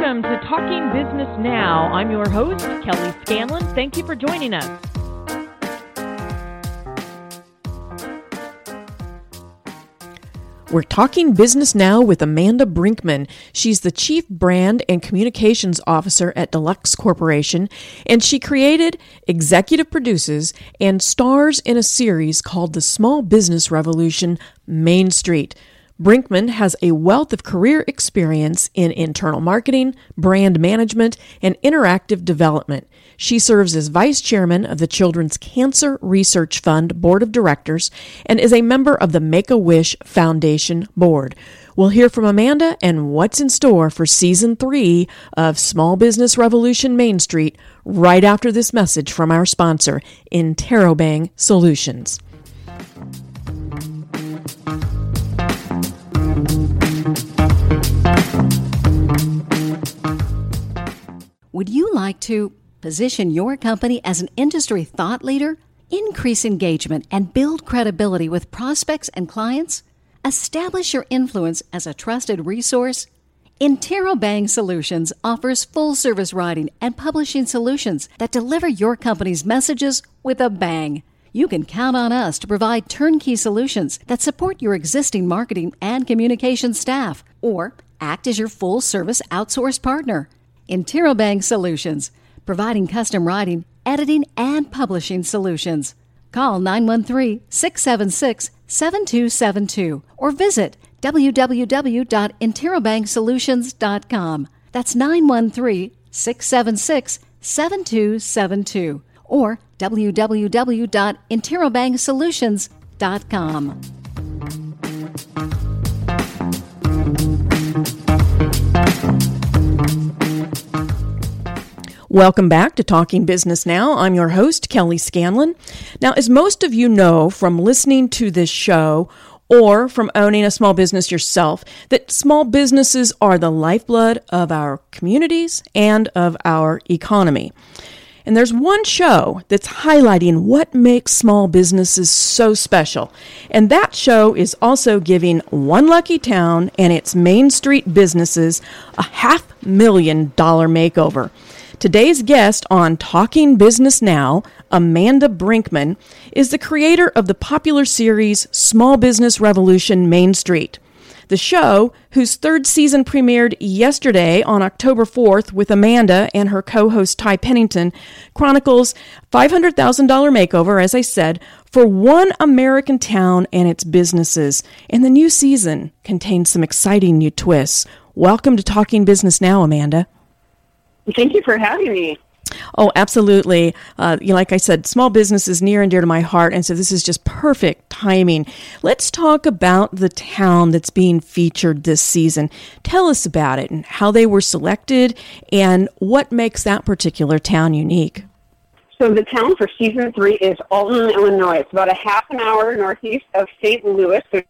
Welcome to Talking Business Now. I'm your host, Kelly Scanlon. Thank you for joining us. We're talking business now with Amanda Brinkman. She's the Chief Brand and Communications Officer at Deluxe Corporation, and she created, executive produces, and stars in a series called The Small Business Revolution Main Street. Brinkman has a wealth of career experience in internal marketing, brand management, and interactive development. She serves as vice chairman of the Children's Cancer Research Fund Board of Directors and is a member of the Make a Wish Foundation Board. We'll hear from Amanda and what's in store for season three of Small Business Revolution Main Street right after this message from our sponsor, Interrobang Solutions. Would you like to position your company as an industry thought leader, increase engagement, and build credibility with prospects and clients? Establish your influence as a trusted resource? Interrobang Solutions offers full service writing and publishing solutions that deliver your company's messages with a bang. You can count on us to provide turnkey solutions that support your existing marketing and communication staff or act as your full service outsourced partner. Interrobang Solutions, providing custom writing, editing, and publishing solutions. Call 913 676 7272 or visit www.interrobangsolutions.com. That's 913 676 7272 or www.interrobangsolutions.com. Welcome back to Talking Business Now. I'm your host, Kelly Scanlon. Now, as most of you know from listening to this show or from owning a small business yourself, that small businesses are the lifeblood of our communities and of our economy. And there's one show that's highlighting what makes small businesses so special. And that show is also giving one lucky town and its Main Street businesses a half million dollar makeover. Today's guest on Talking Business Now, Amanda Brinkman, is the creator of the popular series Small Business Revolution Main Street. The show, whose third season premiered yesterday on October 4th with Amanda and her co host Ty Pennington, chronicles $500,000 makeover, as I said, for one American town and its businesses. And the new season contains some exciting new twists. Welcome to Talking Business Now, Amanda. Thank you for having me. Oh, absolutely. Uh, you know, like I said, small business is near and dear to my heart, and so this is just perfect timing. Let's talk about the town that's being featured this season. Tell us about it and how they were selected, and what makes that particular town unique. So the town for season three is Alton, Illinois. It's about a half an hour northeast of St. Louis, so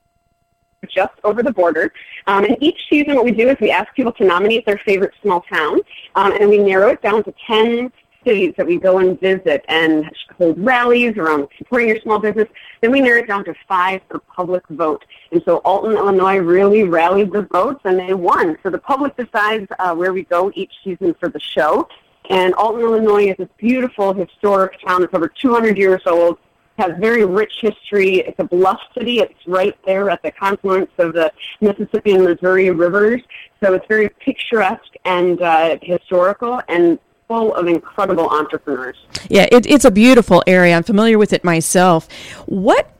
just over the border. Um, and each season, what we do is we ask people to nominate their favorite small town, um, and we narrow it down to 10 cities that we go and visit and hold rallies around supporting your small business. Then we narrow it down to five for public vote. And so Alton, Illinois really rallied the votes, and they won. So the public decides uh, where we go each season for the show. And Alton, Illinois is this beautiful historic town that's over 200 years old has very rich history. It's a bluff city. It's right there at the confluence of the Mississippi and Missouri rivers. So it's very picturesque and uh, historical and full of incredible entrepreneurs. Yeah, it, it's a beautiful area. I'm familiar with it myself. What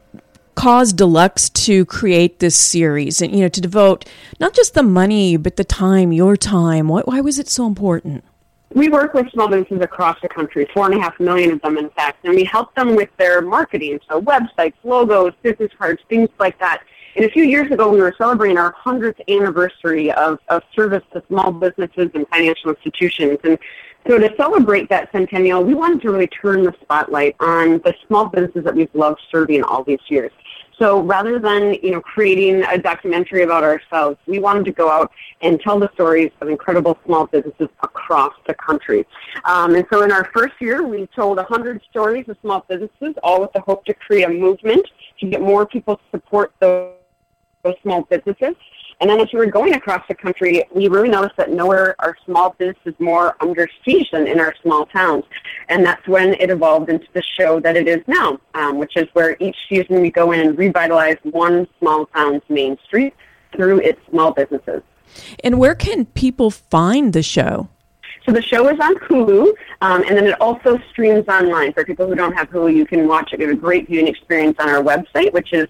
caused Deluxe to create this series and you know to devote not just the money but the time, your time? Why, why was it so important? We work with small businesses across the country, four and a half million of them, in fact, and we help them with their marketing, so websites, logos, business cards, things like that. And a few years ago, we were celebrating our 100th anniversary of, of service to small businesses and financial institutions. And so to celebrate that centennial, we wanted to really turn the spotlight on the small businesses that we've loved serving all these years. So rather than you know creating a documentary about ourselves, we wanted to go out and tell the stories of incredible small businesses across the country. Um, and so in our first year, we told 100 stories of small businesses, all with the hope to create a movement to get more people to support those, those small businesses. And then as we were going across the country, we really noticed that nowhere are small businesses more under siege than in our small towns. And that's when it evolved into the show that it is now, um, which is where each season we go in and revitalize one small town's main street through its small businesses. And where can people find the show? So the show is on Hulu, um, and then it also streams online. For people who don't have Hulu, you can watch it. We have a great viewing experience on our website, which is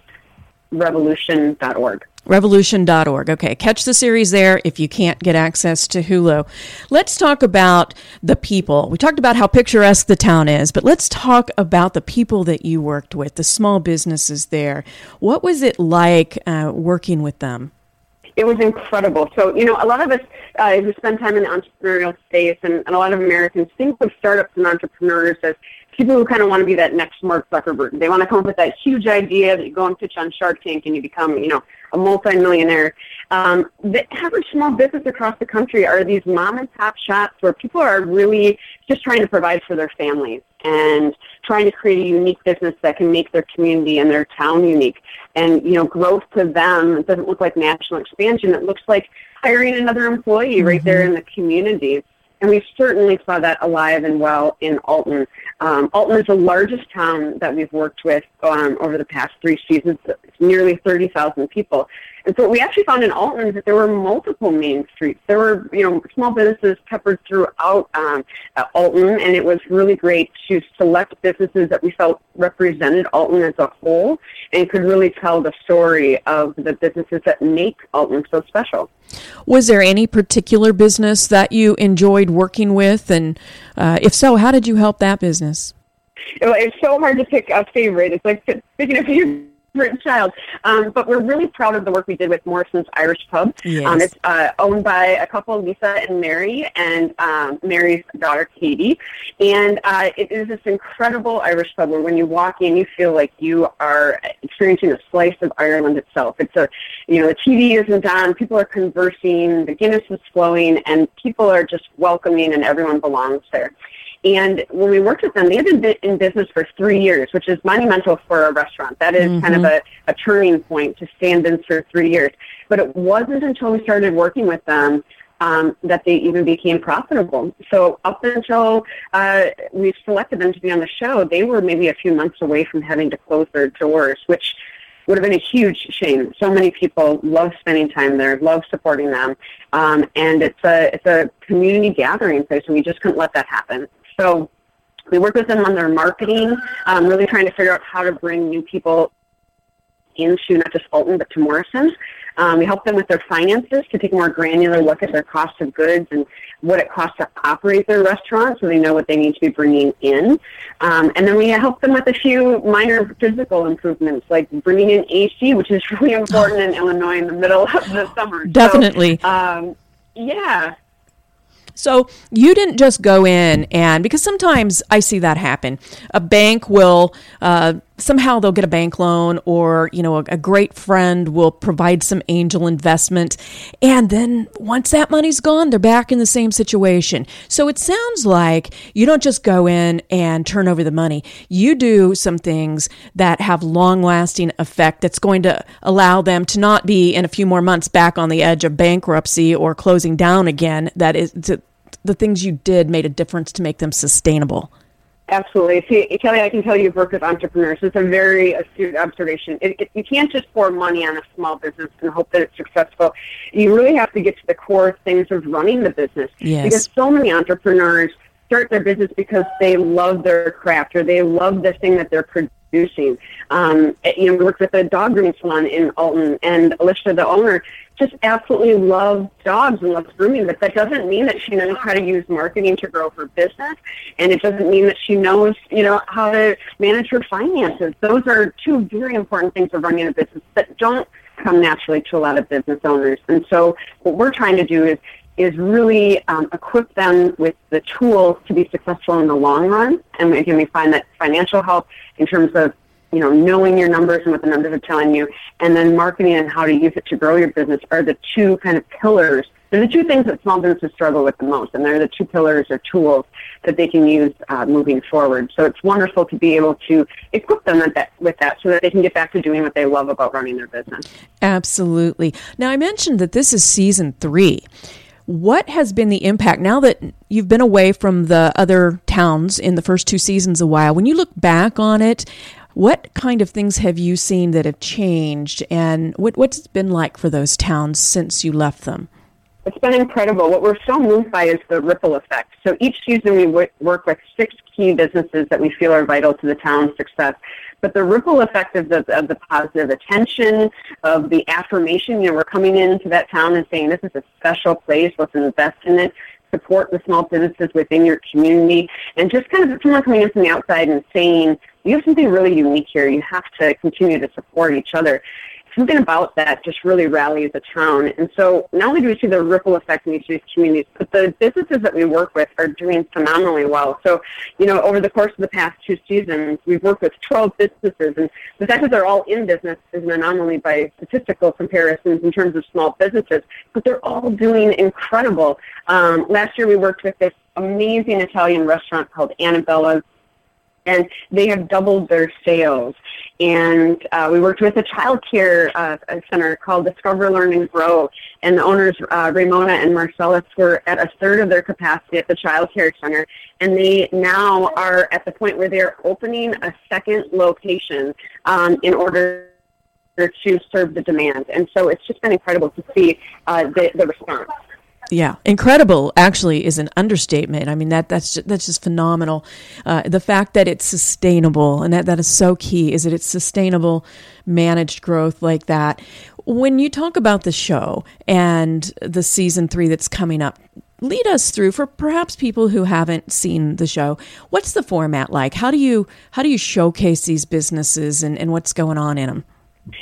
revolution.org. Revolution.org. Okay, catch the series there if you can't get access to Hulu. Let's talk about the people. We talked about how picturesque the town is, but let's talk about the people that you worked with, the small businesses there. What was it like uh, working with them? it was incredible. So, you know, a lot of us uh, who spend time in the entrepreneurial space and, and a lot of Americans think of startups and entrepreneurs as people who kind of want to be that next Mark Zuckerberg. They want to come up with that huge idea that you go and pitch on Shark Tank and you become, you know, a multimillionaire. Um, the average small business across the country are these mom and pop shops where people are really just trying to provide for their families and trying to create a unique business that can make their community and their town unique. And, you know, growth to them it doesn't look like national expansion. It looks like hiring another employee mm-hmm. right there mm-hmm. in the community. And we certainly saw that alive and well in Alton. Um, Alton is the largest town that we've worked with um, over the past three seasons. It's nearly 30,000 people. And so what we actually found in Alton is that there were multiple main streets. There were, you know, small businesses peppered throughout um, Alton, and it was really great to select businesses that we felt represented Alton as a whole and could really tell the story of the businesses that make Alton so special. Was there any particular business that you enjoyed working with, and uh, if so, how did you help that business? It's so hard to pick a favorite. It's like picking a few child. Um, but we're really proud of the work we did with Morrison's Irish Pub. Yes. Um, it's uh, owned by a couple, Lisa and Mary, and um, Mary's daughter, Katie. And uh, it is this incredible Irish pub where when you walk in, you feel like you are experiencing a slice of Ireland itself. It's a, you know, the TV isn't on, people are conversing, the Guinness is flowing, and people are just welcoming, and everyone belongs there. And when we worked with them, they had been in business for three years, which is monumental for a restaurant. That is mm-hmm. kind of mm-hmm. a, a turning point to stay in business for three years. But it wasn't until we started working with them um, that they even became profitable. So up until uh, we selected them to be on the show, they were maybe a few months away from having to close their doors, which would have been a huge shame. So many people love spending time there, love supporting them, um, and it's a it's a community gathering place, and we just couldn't let that happen. So we work with them on their marketing, um, really trying to figure out how to bring new people into not just Alton but to Morrison. Um, we help them with their finances to take a more granular look at their cost of goods and what it costs to operate their restaurant so they know what they need to be bringing in. Um, and then we help them with a few minor physical improvements like bringing in AC, which is really important in Illinois in the middle of the summer. Definitely. So, um, yeah, so you didn't just go in and because sometimes I see that happen. A bank will uh, somehow they'll get a bank loan, or you know a, a, great friend will provide some angel investment, and then once that money's gone, they're back in the same situation. So it sounds like you don't just go in and turn over the money. You do some things that have long lasting effect. That's going to allow them to not be in a few more months back on the edge of bankruptcy or closing down again. That is to, the things you did made a difference to make them sustainable. Absolutely. See, Kelly, I can tell you've worked with entrepreneurs. It's a very astute observation. It, it, you can't just pour money on a small business and hope that it's successful. You really have to get to the core things of running the business. Yes. Because so many entrepreneurs start their business because they love their craft or they love the thing that they're producing. Um, you know, we worked with a dog grooming salon in Alton, and Alicia, the owner, just absolutely loves dogs and loves grooming, but that doesn't mean that she knows how to use marketing to grow her business, and it doesn't mean that she knows, you know, how to manage her finances. Those are two very important things of running a business that don't come naturally to a lot of business owners. And so what we're trying to do is is really um, equip them with the tools to be successful in the long run. And again, we find that financial help in terms of you know, knowing your numbers and what the numbers are telling you, and then marketing and how to use it to grow your business are the two kind of pillars They're the two things that small businesses struggle with the most, and they're the two pillars or tools that they can use uh, moving forward. So it's wonderful to be able to equip them with that, with that so that they can get back to doing what they love about running their business. Absolutely. Now, I mentioned that this is season three. What has been the impact now that you've been away from the other towns in the first two seasons a while? When you look back on it, what kind of things have you seen that have changed, and what, what's it been like for those towns since you left them? It's been incredible. What we're so moved by is the ripple effect. So each season we w- work with six key businesses that we feel are vital to the town's success. But the ripple effect of the, of the positive attention, of the affirmation, you know, we're coming into that town and saying this is a special place, let's invest in it, support the small businesses within your community, and just kind of someone coming in from the outside and saying, you have something really unique here. You have to continue to support each other something about that just really rallies a town. And so not only do we see the ripple effect in each of these communities, but the businesses that we work with are doing phenomenally well. So, you know, over the course of the past two seasons, we've worked with 12 businesses, and the fact that they're all in business is an anomaly by statistical comparisons in terms of small businesses, but they're all doing incredible. Um, last year we worked with this amazing Italian restaurant called Annabella's and they have doubled their sales. And uh, we worked with a child care uh, center called Discover, Learn, and Grow, and the owners, uh, Ramona and Marcellus, were at a third of their capacity at the child care center, and they now are at the point where they're opening a second location um, in order to serve the demand. And so it's just been incredible to see uh, the, the response. Yeah, incredible actually is an understatement. I mean that that's just, that's just phenomenal. Uh, the fact that it's sustainable and that that is so key is that it's sustainable, managed growth like that. When you talk about the show and the season three that's coming up, lead us through for perhaps people who haven't seen the show. What's the format like? How do you how do you showcase these businesses and, and what's going on in them?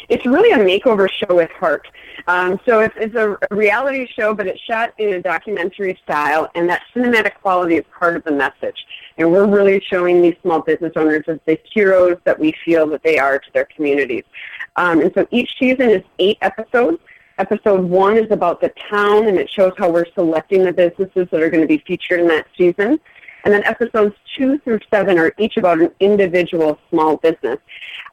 It's really a makeover show with heart. Um, so it's, it's a reality show, but it's shot in a documentary style, and that cinematic quality is part of the message. And we're really showing these small business owners as the heroes that we feel that they are to their communities. Um, and so each season is eight episodes. Episode one is about the town, and it shows how we're selecting the businesses that are going to be featured in that season. And then episodes two through seven are each about an individual small business.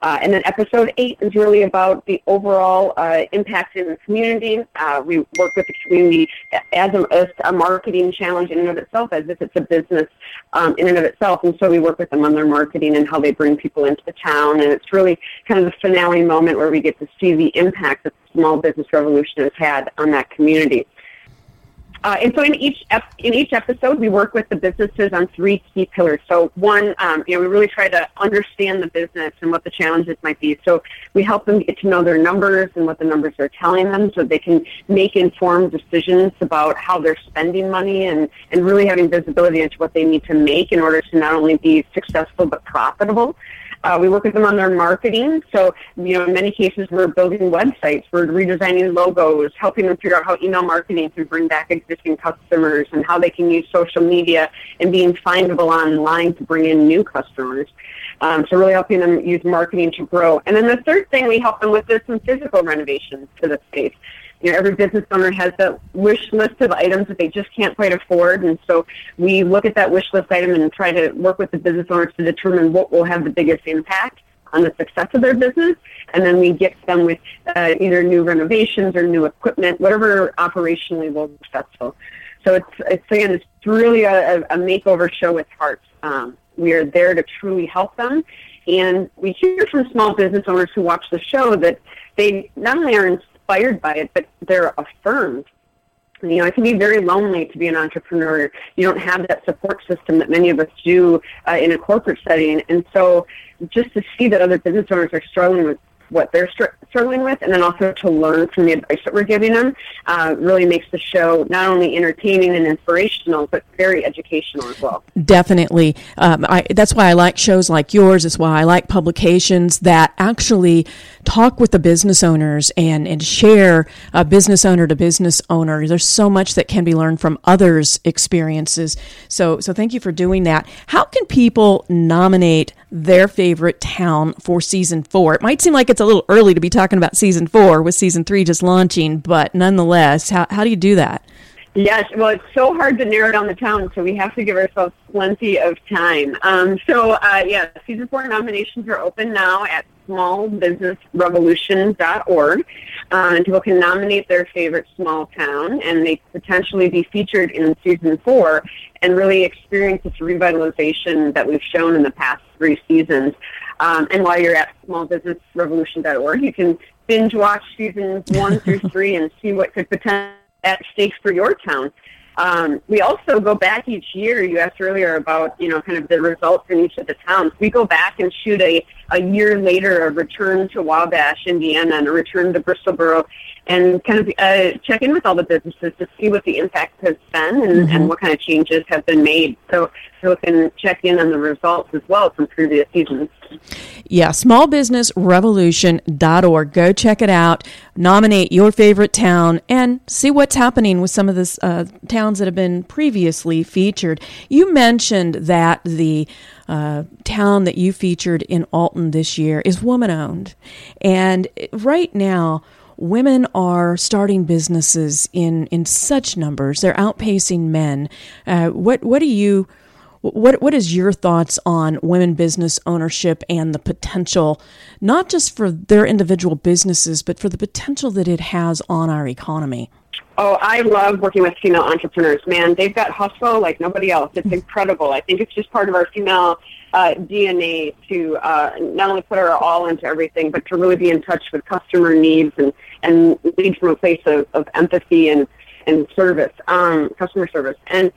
Uh, and then episode eight is really about the overall uh, impact in the community. Uh, we work with the community as a, as a, marketing challenge in and of itself, as if it's a business um, in and of itself. And so we work with them on their marketing and how they bring people into the town. And it's really kind of the finale moment where we get to see the impact that the small business revolution has had on that community. Uh, and so in each ep- in each episode, we work with the businesses on three key pillars. So one, um, you know, we really try to understand the business and what the challenges might be. So we help them get to know their numbers and what the numbers are telling them, so they can make informed decisions about how they're spending money and and really having visibility into what they need to make in order to not only be successful but profitable. Uh, we work with them on their marketing. So, you know, in many cases, we're building websites, we're redesigning logos, helping them figure out how email marketing can bring back existing customers and how they can use social media and being findable online to bring in new customers. Um, so really helping them use marketing to grow. And then the third thing we help them with is some physical renovations to the space you know, every business owner has that wish list of items that they just can't quite afford. And so we look at that wish list item and try to work with the business owners to determine what will have the biggest impact on the success of their business. And then we get them with uh, either new renovations or new equipment, whatever operationally will be successful. So it's, it's again, it's really a, a makeover show with heart. Um, we are there to truly help them. And we hear from small business owners who watch the show that they not only are inspired by it, but they're affirmed. You know, it can be very lonely to be an entrepreneur. You don't have that support system that many of us do uh, in a corporate setting. And so just to see that other business owners are struggling with what they're str- struggling with, and then also to learn from the advice that we're giving them, uh, really makes the show not only entertaining and inspirational, but very educational as well. Definitely. Um, I, that's why I like shows like yours. It's why I like publications that actually talk with the business owners and, and share uh, business owner to business owner. There's so much that can be learned from others' experiences. So, so thank you for doing that. How can people nominate their favorite town for season four? It might seem like it's it's a little early to be talking about season four with season three just launching, but nonetheless, how, how do you do that? Yes, well, it's so hard to narrow down the town, so we have to give ourselves plenty of time. Um, so, uh, yeah, season four nominations are open now at smallbusinessrevolution.org. Uh, and people can nominate their favorite small town, and they potentially be featured in season four and really experience this revitalization that we've shown in the past three seasons. Um, and while you're at smallbusinessrevolution.org, you can binge watch seasons one through three and see what could potentially at stake for your town. Um, we also go back each year. You asked earlier about, you know, kind of the results in each of the towns. We go back and shoot a, a year later a return to Wabash, Indiana, and a return to Bristol Borough, and kind of uh, check in with all the businesses to see what the impact has been and, mm-hmm. and what kind of changes have been made. So, so we can check in on the results as well from previous seasons. Yeah, smallbusinessrevolution.org. Go check it out. Nominate your favorite town and see what's happening with some of the uh, towns that have been previously featured. You mentioned that the uh, town that you featured in Alton this year is woman owned. And right now, women are starting businesses in, in such numbers. They're outpacing men. Uh, what, what do you. What what is your thoughts on women business ownership and the potential, not just for their individual businesses, but for the potential that it has on our economy? Oh, I love working with female entrepreneurs. Man, they've got hustle like nobody else. It's incredible. I think it's just part of our female uh, DNA to uh, not only put our all into everything, but to really be in touch with customer needs and, and lead from a place of, of empathy and, and service, um, customer service. And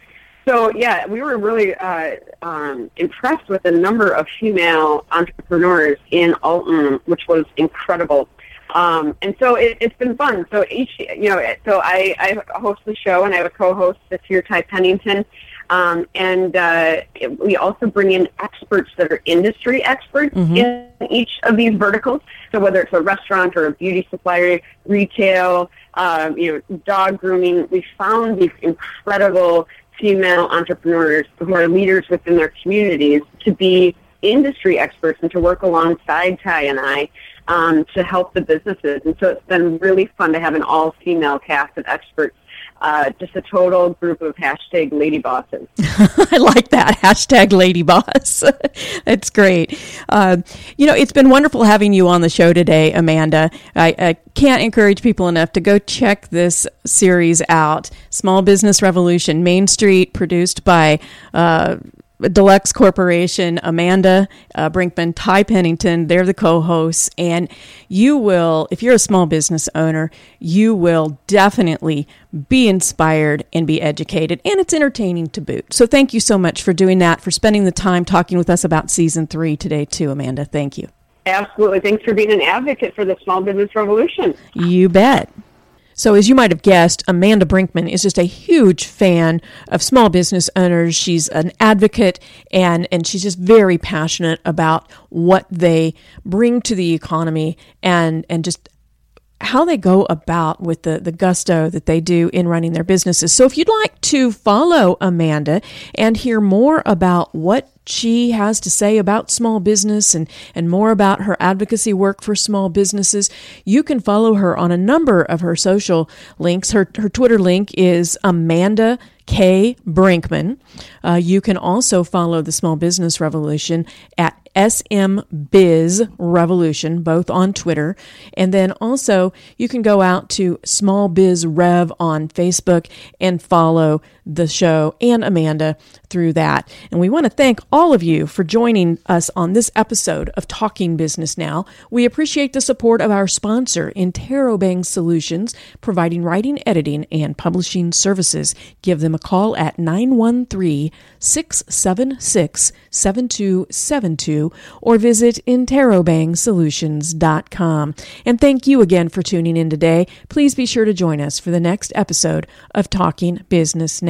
so, yeah, we were really uh, um, impressed with the number of female entrepreneurs in Alton, which was incredible. Um, and so it, it's been fun. So each, you know, so I, I host the show and I have a co-host this year, Ty Pennington. Um, and uh, we also bring in experts that are industry experts mm-hmm. in each of these verticals. So whether it's a restaurant or a beauty supplier, retail, um, you know, dog grooming, we found these incredible female entrepreneurs who are leaders within their communities to be industry experts and to work alongside Ty and I um, to help the businesses. And so it's been really fun to have an all-female cast of experts uh, just a total group of hashtag lady bosses. I like that hashtag lady boss. That's great. Uh, you know, it's been wonderful having you on the show today, Amanda. I, I, can't encourage people enough to go check this series out. Small Business Revolution, Main Street, produced by. Uh, Deluxe Corporation, Amanda uh, Brinkman, Ty Pennington, they're the co hosts. And you will, if you're a small business owner, you will definitely be inspired and be educated. And it's entertaining to boot. So thank you so much for doing that, for spending the time talking with us about season three today, too, Amanda. Thank you. Absolutely. Thanks for being an advocate for the small business revolution. You bet. So, as you might have guessed, Amanda Brinkman is just a huge fan of small business owners. She's an advocate and, and she's just very passionate about what they bring to the economy and, and just how they go about with the, the gusto that they do in running their businesses. So, if you'd like to follow Amanda and hear more about what she has to say about small business and, and more about her advocacy work for small businesses, you can follow her on a number of her social links. Her, her Twitter link is Amanda K. Brinkman. Uh, you can also follow the Small Business Revolution at SM Biz Revolution, both on Twitter. And then also, you can go out to Small Biz Rev on Facebook and follow the show and Amanda through that. And we want to thank all of you for joining us on this episode of Talking Business Now. We appreciate the support of our sponsor, Interrobang Solutions, providing writing, editing, and publishing services. Give them a call at 913 676 7272 or visit interrobangsolutions.com. And thank you again for tuning in today. Please be sure to join us for the next episode of Talking Business